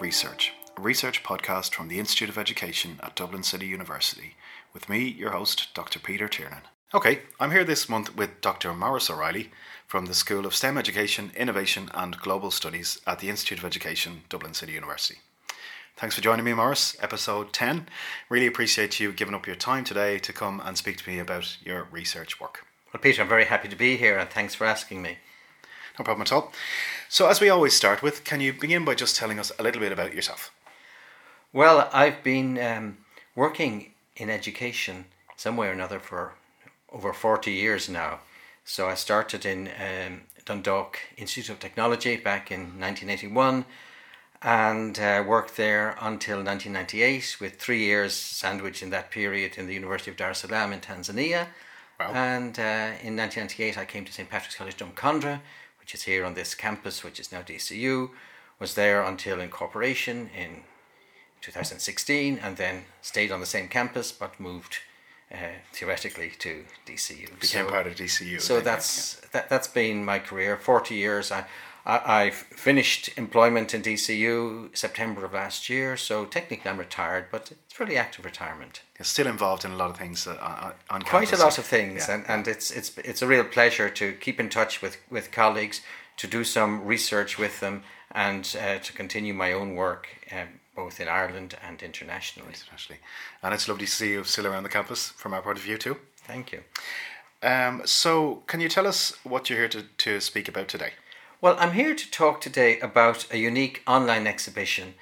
Research, a research podcast from the Institute of Education at Dublin City University, with me, your host, Dr. Peter Tiernan. Okay, I'm here this month with Dr. Maurice O'Reilly from the School of STEM Education, Innovation and Global Studies at the Institute of Education, Dublin City University. Thanks for joining me, Maurice. Episode 10. Really appreciate you giving up your time today to come and speak to me about your research work. Well, Peter, I'm very happy to be here and thanks for asking me. No problem at all. So, as we always start with, can you begin by just telling us a little bit about yourself? Well, I've been um, working in education some way or another for over 40 years now. So, I started in um, Dundalk Institute of Technology back in 1981 and uh, worked there until 1998 with three years sandwiched in that period in the University of Dar es Salaam in Tanzania. Wow. And uh, in 1998 I came to St. Patrick's College Drumcondra which is here on this campus, which is now DCU, was there until incorporation in 2016, and then stayed on the same campus but moved uh, theoretically to DCU. Became So- part of DCU. so then, yeah. that's that, that's been my career. Forty years. I, I I finished employment in DCU September of last year. So technically I'm retired, but it's really active retirement. You're still involved in a lot of things uh, on, on Quite a lot of things, Yeah. and, and it's it's it's a real pleasure to keep in touch with with colleagues, to do some research with them, and uh, to continue my own work. Um, both in Ireland and internationally. Internationally. And it's lovely to see you still around the campus from our point of view too. Thank you. Um, so, can you tell us what you're here to, to speak about today? Well, I'm here to talk today about a unique online exhibition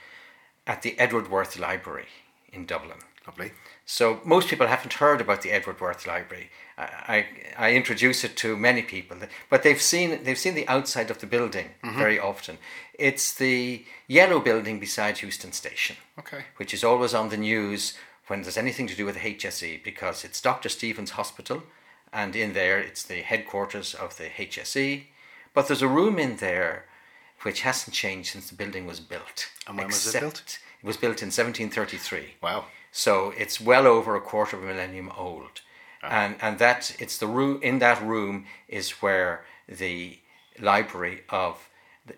at the Edward Worth Library in Dublin. Lovely. So most people haven't heard about the Edward Worth Library. I, I, I introduce it to many people, but they've seen they've seen the outside of the building mm-hmm. very often. It's the yellow building beside Heuston Station, Okay. which is always on the news when there's anything to do with the HSE because it's Dr. Steevens Hospital, and in there it's the headquarters of the HSE. But there's a room in there which hasn't changed since the building was built. And when was it built? It was built in 1733. Wow. So it's well over a quarter of a millennium old, and and that it's the room in that room is where the library of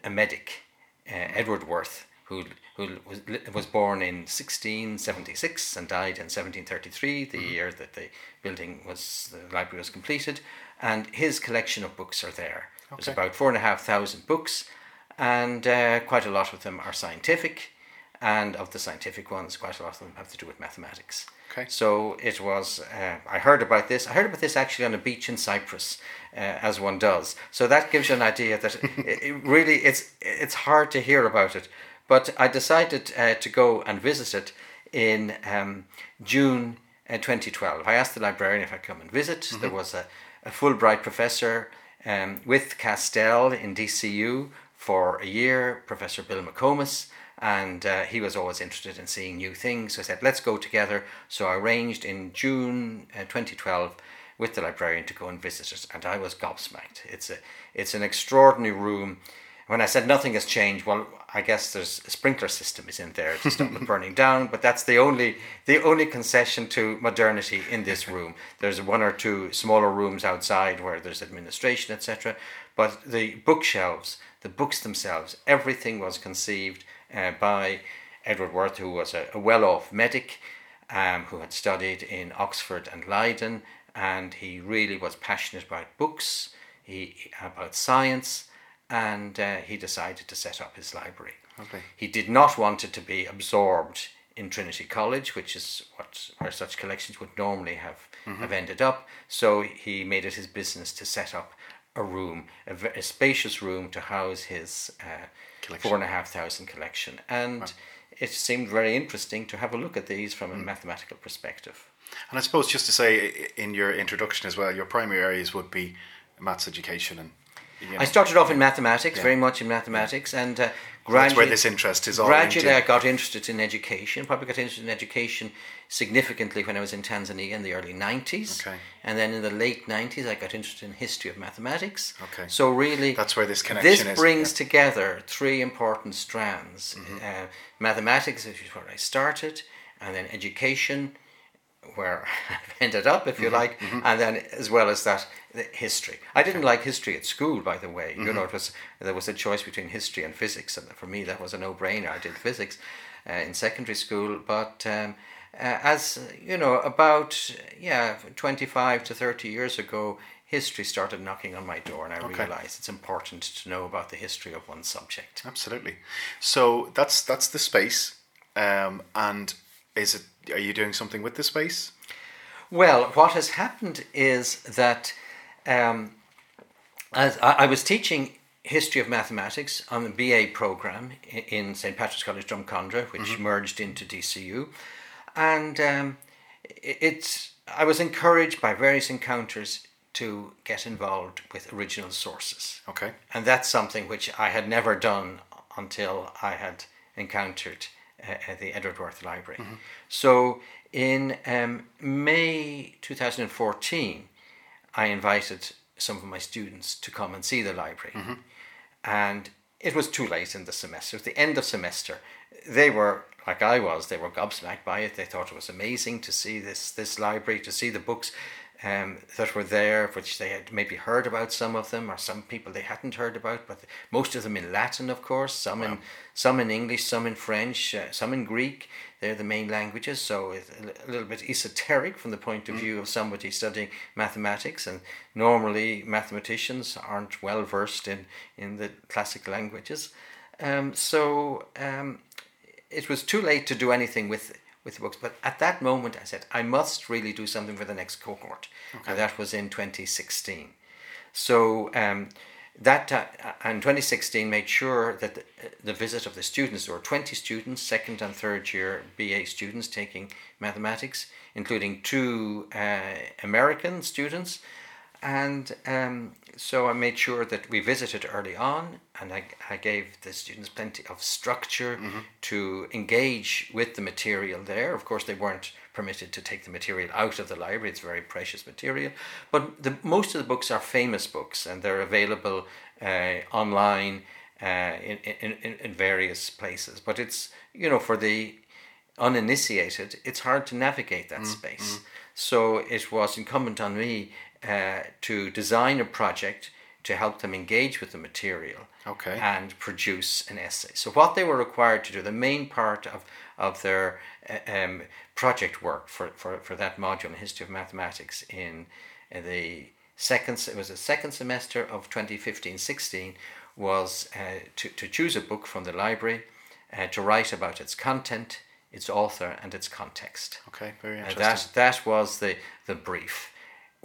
a medic, uh, Edward Worth, who who was was born in 1676 and died in 1733, the year that the building was the library was completed, and his collection of books are there. There's Okay. about four and a half thousand books, and uh, quite a lot of them are scientific, and of the scientific ones, quite a lot of them have to do with mathematics. Okay. So it was. Uh, I heard about this. I heard about this actually on a beach in Cyprus, uh, as one does. So that gives you an idea that it, it really it's it's hard to hear about it. But I decided uh, to go and visit it in um, June uh, 2012. I asked the librarian if I'd come and visit. There was a, a Fulbright professor um, with CASTeL in DCU for a year, Professor Bill McComas, and uh, he was always interested in seeing new things. So I said, let's go together. So I arranged in June uh, 2012 with the librarian to go and visit it, and I was gobsmacked. It's a it's an extraordinary room. When I said nothing has changed, well, I guess there's a sprinkler system is in there to stop it burning down, but that's the only the only concession to modernity in this room. There's one or two smaller rooms outside where there's administration, etc. But the bookshelves, the books themselves, everything was conceived uh, by Edward Worth, who was a, a well-off medic, um, who had studied in Oxford and Leiden, and he really was passionate about books, he about science, and uh, he decided to set up his library. Okay. He did not want it to be absorbed in Trinity College, which is what where such collections would normally have have ended up. So he made it his business to set up a room, a, a spacious room to house his uh, four and a half thousand collection, and it seemed very interesting to have a look at these from a mathematical perspective. And I suppose just to say in your introduction as well, your primary areas would be maths education and. You know, I started off in mathematics, very much in mathematics, and uh, that's where this interest is all. gradually into. I got interested in education. Probably got interested in education significantly when I was in Tanzania in the early 90s. Okay. And then in the late 90s, I got interested in history of mathematics. Okay. So really, That's where this connection this is, brings yeah. together three important strands. Mm-hmm. Uh, mathematics, which is where I started, and then education, where I've ended up, if you like, and then as well as that, the history. I didn't like history at school, by the way. You know, it was there was a choice between history and physics, and for me that was a no-brainer. I did physics uh, in secondary school, but um, uh, as you know, about yeah, twenty-five to thirty years ago, history started knocking on my door, and I Okay. realized it's important to know about the history of one subject. Absolutely. So that's that's the space, um, and is it? Are you doing something with the space? Well, what has happened is that um, as I, I was teaching history of mathematics on the BA program in St Patrick's College Drumcondra, which merged into DCU, and um, i- it's I was encouraged by various encounters to get involved with original sources. Okay. And that's something which I had never done until I had encountered uh, the Edward Worth Library. So in um, May 2014, I invited some of my students to come and see the library. And it was too late in the semester. It was the end of semester. They were like I was. They were gobsmacked by it. They thought it was amazing to see this this library, to see the books um, that were there, which they had maybe heard about some of them, or some people they hadn't heard about, but most of them in Latin, of course. Some in some in English, some in French, uh, some in Greek. They're the main languages, so it's a a little bit esoteric from the point of view of somebody studying mathematics. And normally, mathematicians aren't well versed in in the classic languages. Um, so um, it was too late to do anything with with the books. But at that moment, I said I must really do something for the next cohort, and that was in 2016. So um, that uh, and 2016 made sure that the, the visit of the students there were 20 students, second and third year BA students taking mathematics, including two uh, American students. And um, so I made sure that we visited early on, and I, I gave the students plenty of structure to engage with the material there. Of course, they weren't permitted to take the material out of the library, it's very precious material. But the, most of the books are famous books, and they're available uh, online uh, in, in, in, in various places. But it's, you know, for the uninitiated, it's hard to navigate that space. So it was incumbent on me uh, to design a project to help them engage with the material Okay. and produce an essay. So what they were required to do, the main part of, of their uh, um, project work for, for, for that module in history of mathematics in, the second, it was the second semester of 2015-16 was uh, to, to choose a book from the library, uh, to write about its content, its author and its context. Okay. Very Uh, interesting. that that was the the brief,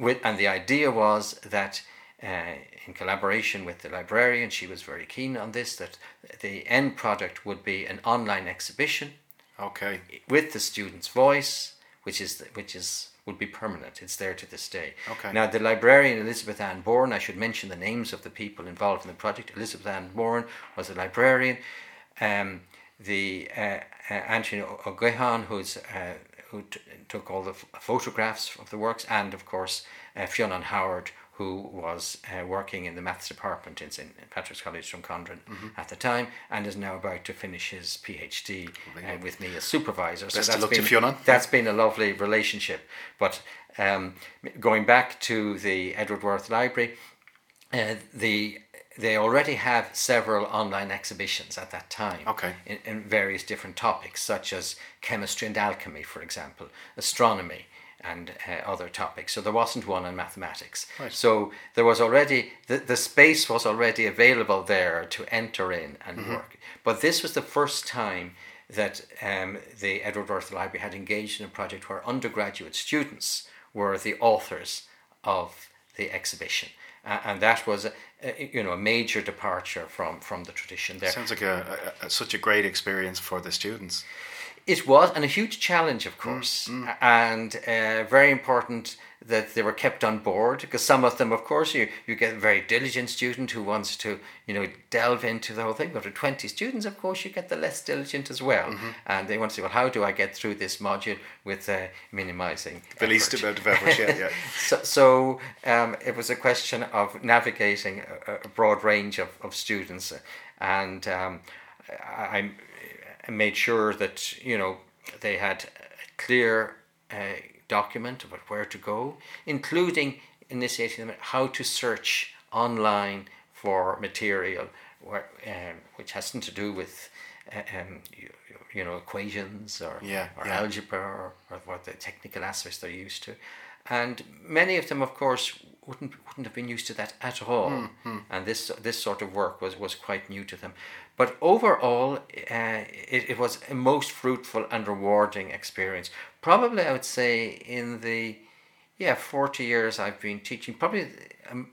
with and the idea was that uh, in collaboration with the librarian, she was very keen on this. That the end product would be an online exhibition okay. with the student's voice, which is the, which is would be permanent. It's there to this day. Okay. Now the librarian Elizabethanne Boran, I should mention the names of the people involved in the project. Elizabethanne Boran was a librarian. Um, the uh, uh, Anthony O'Gehan, who's uh, who t- took all the f- photographs of the works, and of course uh, Fionn Howard, who was uh, working in the maths department in St Patrick's College Drumcondra Mm-hmm. at the time, and is now about to finish his PhD uh, with me as supervisor. Best of that's luck to been, That's been a lovely relationship. But um, going back to the Edward Worth Library, uh, the they already have several online exhibitions at that time Okay. in, in various different topics, such as chemistry and alchemy, for example, astronomy, and uh, other topics. So there wasn't one on mathematics. Right. So there was already the, the space was already available there to enter in and work. But this was the first time that um, the Edward Worth Library had engaged in a project where undergraduate students were the authors of the exhibition. And that was, you know, a major departure from, from the tradition there. Sounds like a, a, a such a great experience for the students. It was, and a huge challenge, of course, and uh, very important that they were kept on board because some of them, of course, you, you get a very diligent student who wants to, you know, delve into the whole thing. But with 20 students, of course, you get the less diligent as well. And they want to say, well, how do I get through this module with uh, minimizing The least effort? amount of effort, yeah, yeah. So, so um, it was a question of navigating a, a broad range of, of students, and um, I, I made sure that you know they had a clear uh, document about where to go, including initiating them how to search online for material where, um, which has nothing to do with uh, um, you, you, know equations or, yeah, or yeah. algebra or, or what the technical aspects they're used to. And many of them, of course, wouldn't wouldn't have been used to that at all. Mm-hmm. And this this sort of work was, was quite new to them. But overall, uh, it, it was a most fruitful and rewarding experience. Probably, I would say, in the yeah forty years I've been teaching, probably um,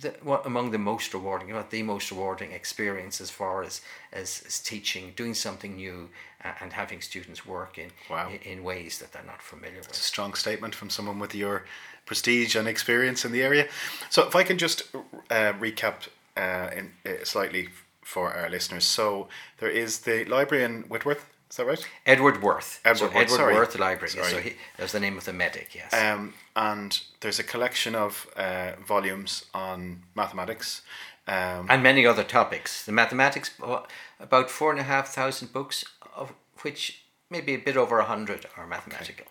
the, what, among the most rewarding, about the most rewarding experience as far as, as, as teaching, doing something new, uh, and having students work in, wow. in, in ways that they're not familiar with. A strong statement from someone with your prestige and experience in the area. So, if I can just uh, recap uh, in, uh, slightly for our listeners. So, there is the library in Whitworth. Is that right? Edward Worth. Edward so Worth, Edward sorry. Worth Library. Sorry. So he, that's the name of the medic. Yes. Um, and there's a collection of uh, volumes on mathematics. Um, and many other topics. The mathematics, uh, about four and a half thousand books, of which maybe a bit over a hundred are mathematical.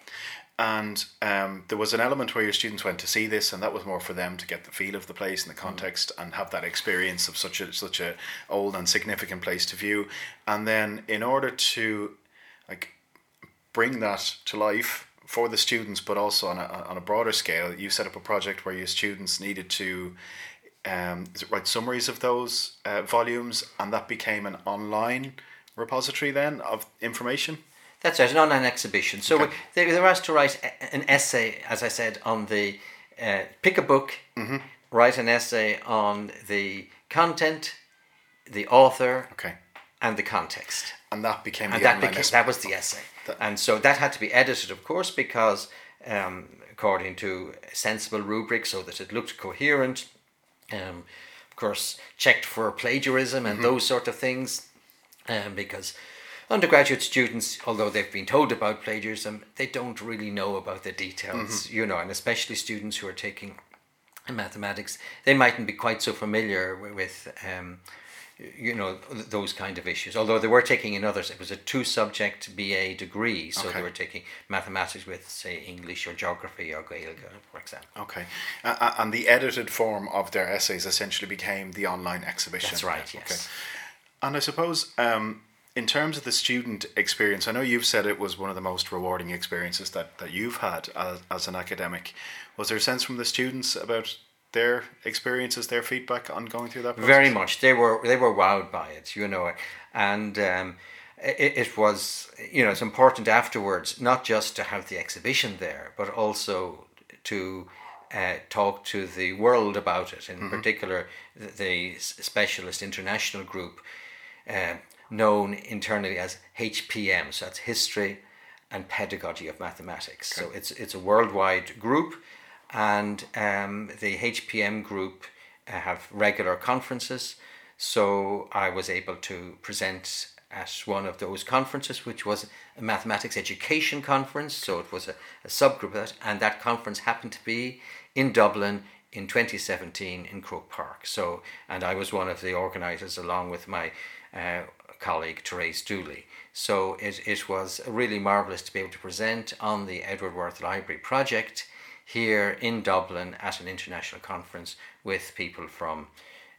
And um, there was an element where your students went to see this, and that was more for them to get the feel of the place and the context, and have that experience of such a such a old and significant place to view. And then, in order to like bring that to life for the students, but also on a on a broader scale, you set up a project where your students needed to. Um, write summaries of those uh, volumes, and that became an online repository then of information. That's right, an online exhibition. So Okay. we, they, they were asked to write an essay, as I said, on the uh, pick a book, Mm-hmm. write an essay on the content, the author, Okay, and the context. and that became and the that online became, essay. that was the essay. That- and so that had to be edited, of course, because um, according to sensible rubric, so that it looked coherent. Um, of course, checked for plagiarism and those sort of things, um, because undergraduate students, although they've been told about plagiarism, they don't really know about the details, you know, and especially students who are taking mathematics, they mightn't be quite so familiar with, um, you know, those kind of issues. Although they were taking in others, it was a two subject BA degree, so Okay. they were taking mathematics with, say, English or geography or Gaelic, for example. Okay, uh, and the edited form of their essays essentially became the online exhibition. That's right, yes. And I suppose, um, in terms of the student experience, I know you've said it was one of the most rewarding experiences that, that you've had as, as an academic. Was there a sense from the students about their experiences, their feedback on going through that process? Very much. They were they were wowed by it, you know, and um, it, it was you know it's important afterwards not just to have the exhibition there, but also to uh, talk to the world about it. In particular, the, the specialist international group, uh, known internally as HPM. So that's History and Pedagogy of Mathematics. So it's it's a worldwide group, and um, the HPM group uh, have regular conferences. So I was able to present at one of those conferences, which was a mathematics education conference. So it was a, a subgroup of that, and that conference happened to be in Dublin in 2017 in Croke Park. So, and I was one of the organisers along with my uh, colleague Therese Dooley. So it, it was really marvellous to be able to present on the Edward Worth Library project here in Dublin at an international conference with people from,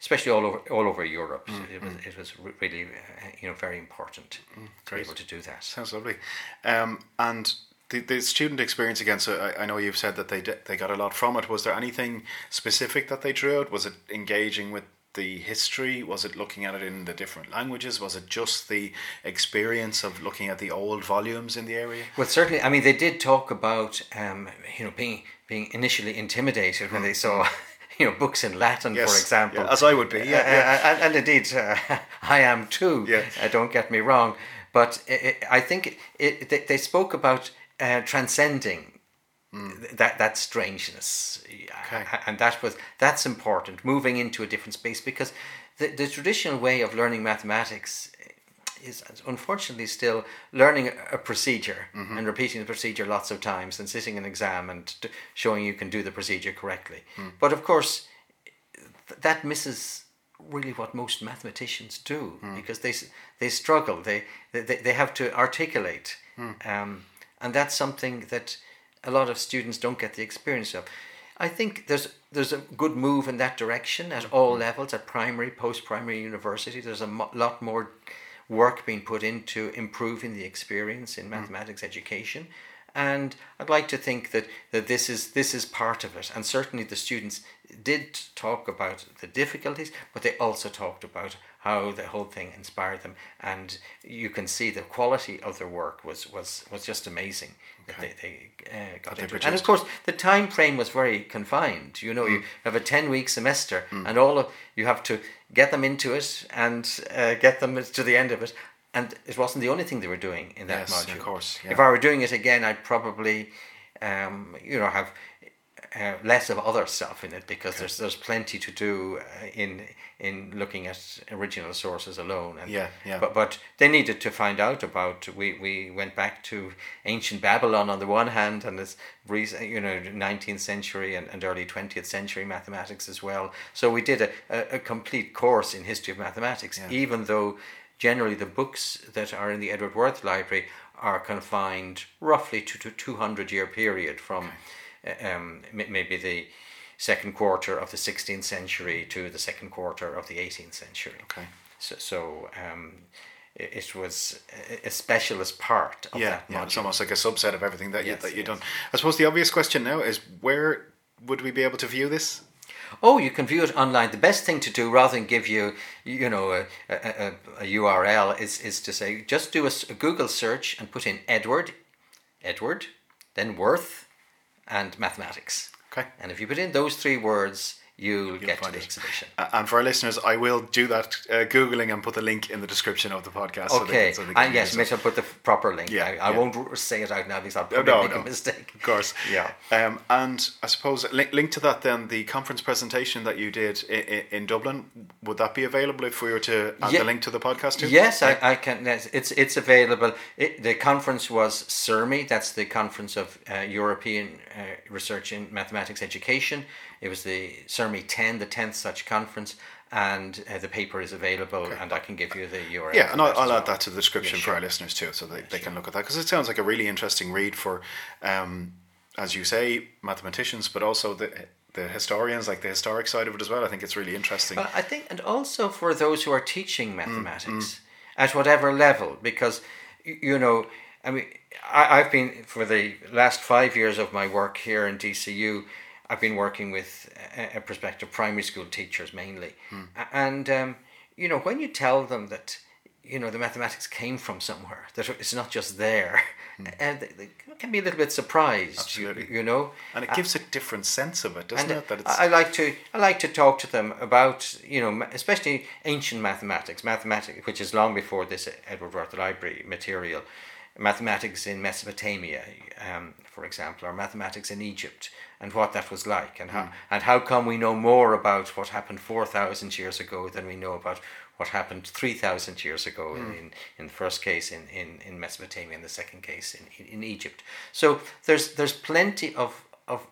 especially all over all over Europe. It was it was re- really uh, you know very important to be able to do that. Sounds lovely. Um, and the, the student experience again, so I, I know you've said that they did, they got a lot from it. Was there anything specific that they drew out? Was it engaging with the history? Was it looking at it in the different languages? Was it just the experience of looking at the old volumes in the area? Well, certainly. I mean, they did talk about um, you know being being initially intimidated when they saw you know books in Latin, Yes, for example. yeah, as I would be, yeah, Uh, yeah. uh, and, and indeed, uh, I am too. Yeah. Uh, don't get me wrong, but it, it, I think it, they, they spoke about uh, Mm. transcending that that strangeness, Okay. and that was that's important. Moving into a different space because the the traditional way of learning mathematics eh, is unfortunately still learning a procedure mm-hmm. and repeating the procedure lots of times and sitting an exam and t- showing you can do the procedure correctly. Mm. But of course, th- that misses really what most mathematicians do mm. because they they struggle. They they, they have to articulate, um, and that's something that a lot of students don't get the experience of. I think there's there's a good move in that direction at all Mm-hmm. levels, at primary, post-primary, university. There's a mo- lot more work being put into improving the experience in mathematics education, and I'd like to think that, that this is this is part of it. And certainly the students did talk about the difficulties, but they also talked about how the whole thing inspired them, and you can see the quality of their work was was was just amazing. That they, they uh, got they into it. and of course the time frame was very confined. You know, you have a ten week semester, and all of you have to get them into it and uh, get them to the end of it. And it wasn't the only thing they were doing in that Yes, of module. course, If. I were doing it again, I'd probably, um, you know, have uh, less of other stuff in it because there's there's plenty to do uh, in in looking at original sources alone. And, Yeah, yeah. But but they needed to find out about. We we went back to ancient Babylon on the one hand, and this recent, you know, nineteenth century and, and early twentieth century mathematics as well. So we did a, a, a complete course in history of mathematics, Yeah. even though generally the books that are in the Edward Worth Library are confined roughly to to two hundred year period from uh, um, maybe the second quarter of the 16th century to the second quarter of the 18th century. Okay. So, so um, it, was a- specialist part of Yeah, that yeah. It's almost like a subset of everything that you Yes, that you yes. done. I suppose the obvious question now is where would we be able to view this? Oh, you can view it online. The best thing to do, rather than give you, you know, a, a, a, a URL, is, is to say just do a Google search and put in Edward, Edward, then Worth, and mathematics. Okay. And if you put in those three words, you'll, get to find the it. exhibition. Uh, and for our listeners, I will do that uh, googling and put the link in the description of the podcast. so they Okay, can- so they can and yes, use make it. sure put the proper link. Yeah, I, I yeah. won't r- say it out now because I'll probably no, make no. a mistake. Of course. Yeah. Um, and I suppose link, link to that then the conference presentation that you did in, in Dublin. Would that be available if we were to add Ye- the link to the podcast too? Yes, I, I can. yes, It's it's available. It, the conference was CERME. That's the Conference of uh, European uh, Research in Mathematics Education. It was the CERME 10, the 10th such conference, and uh, the paper is available, and I can give you the URL. Yeah, and I'll, I'll well. add that to the description Yeah, for our listeners too, so they, they can look at that because it sounds like a really interesting read for, um, as you say, mathematicians, but also the the historians, like the historic side of it as well. I think it's really interesting. Well, I think, and also for those who are teaching Mm, mathematics at whatever level, because you know, I mean, I, I've been for the last five years of my work here in DCU. I've been working with a, a prospective primary school teachers mainly, Mm. And um, you know, when you tell them that you know the mathematics came from somewhere, that it's not just there, and they, they can be a little bit surprised. You, Mm. Absolutely. you know, and it gives a different sense of it, doesn't it? That it's I I like to I like to talk to them about you know especially ancient mathematics, mathematics which is long before this Edward Worth Library material, mathematics in Mesopotamia, um, for example, or mathematics in Egypt, and what that was like, and how Hmm. and how come we know more about what happened four thousand years ago than we know about what happened three thousand years ago Hmm. in, in the first case in, in, in Mesopotamia and the second case in, in, in Egypt. So there's there's plenty of of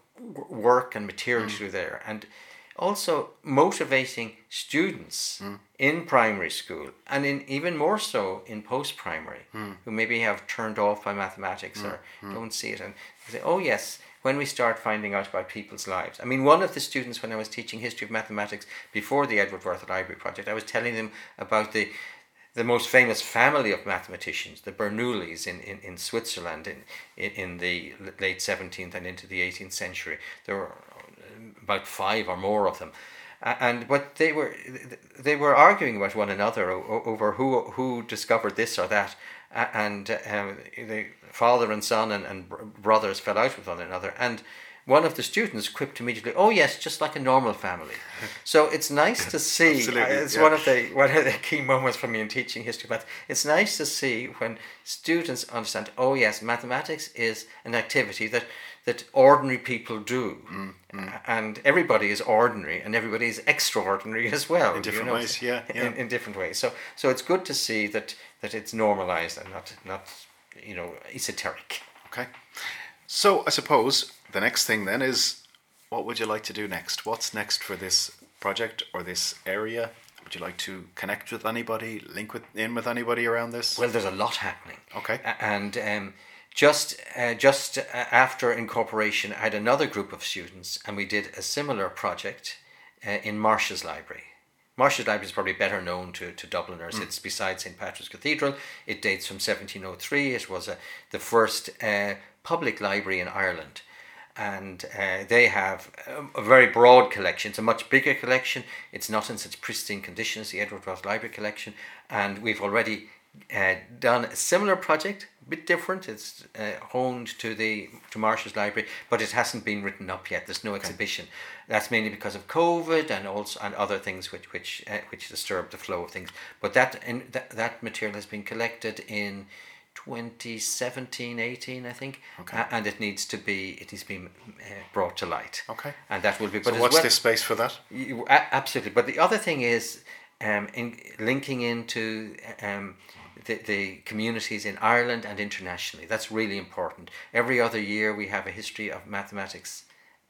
work and material to do there, and also motivating students hmm. in primary school and in even more so in post primary hmm. who maybe have turned off by mathematics hmm. or don't see it and say, oh yes, when we start finding out about people's lives. I mean, one of the students when I was teaching history of mathematics before the Edward Worth Library project, I was telling them about the the most famous family of mathematicians, the Bernoullis in, in, in Switzerland in, in, in the late 17th and into the 18th century. There were about five or more of them. And but they were they were arguing about one another over who who discovered this or that, and um, the father and son and, and brothers fell out with one another. And one of the students quipped immediately, "Oh yes, just like a normal family." so it's nice to see. It's yeah. one of the one of the key moments for me in teaching history. But it's nice to see when students understand. Oh yes, mathematics is an activity that that ordinary people do, Mm, A- and everybody is ordinary, and everybody is extraordinary as well. In different you know, ways, yeah, yeah. In, in different ways. So so it's good to see that that it's normalized and not not you know esoteric. okay. So I suppose the next thing then is, what would you like to do next? What's next for this project or this area? Would you like to connect with anybody, link with in with anybody around this? Well, there's a lot happening. Okay. And um, just uh, just after incorporation, I had another group of students, and we did a similar project uh, in Marsh's Library. Marsh's Library is probably better known to, to Dubliners. Mm. It's beside St Patrick's Cathedral. It dates from 1703. It was a, the first uh, public library in Ireland. And uh, they have a, a, very broad collection. It's a much bigger collection. It's not in such pristine condition as the Edward Ross Library collection. And we've already uh, done a similar project, a bit different. It's uh, honed to the to Marsh's Library, but it hasn't been written up yet. There's no okay. exhibition. That's mainly because of COVID and also and other things which which uh, which disturb the flow of things. But that in, that that material has been collected in. 2017 18 i think okay. Uh, and it needs to be it needs to be uh, brought to light okay and that will be but so what's well, the space for that you, absolutely but the other thing is um, in linking into um, the, the communities in Ireland and internationally. That's really important. Every other year we have a history of mathematics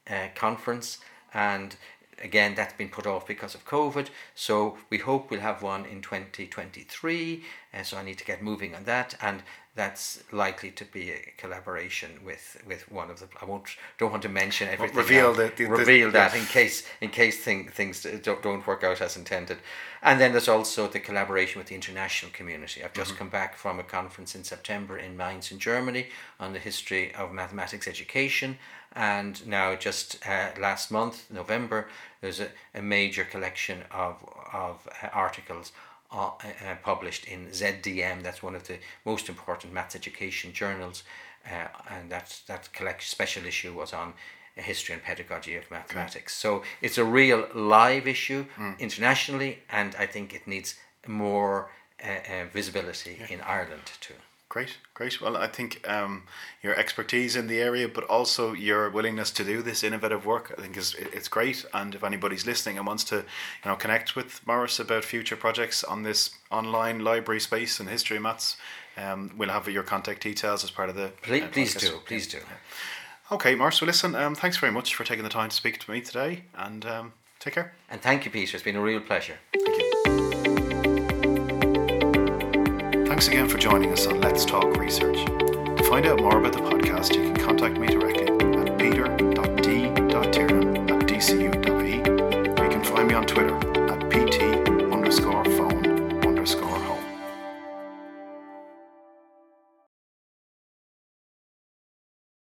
uh, conference, and again that's been put off because of COVID. So we hope we'll have one in 2023. Uh, so I need to get moving on that, and that's likely to be a collaboration with, with one of the. I won't don't want to mention everything. reveal the, reveal that yeah. in case in case thing, things don't, don't work out as intended, and then there's also the collaboration with the international community. I've just mm-hmm. come back from a conference in September in Mainz in Germany on the history of mathematics education, and now just uh, last month November there's a, a major collection of of uh, articles uh, uh, published in ZDM. That's one of the most important maths education journals, uh, and that that collection special issue was on history and pedagogy of mathematics. Okay. So it's a real live issue mm. internationally, and I think it needs more uh, uh, visibility yeah. in Ireland too. Great, great. Well, I think um, your expertise in the area, but also your willingness to do this innovative work, I think is it's great. And if anybody's listening and wants to, you know, connect with Maurice about future projects on this online library space and history maths, um, we'll have your contact details as part of the. Please, uh, please do, please do. Okay, Maurice. Well, listen. Um, thanks very much for taking the time to speak to me today, and um, take care. And thank you, Peter. It's been a real pleasure. Thank you. Thanks again for joining us on Let's Talk Research. To find out more about the podcast, you can contact me directly at peter.d.tiernan at dcu.e you can find me on Twitter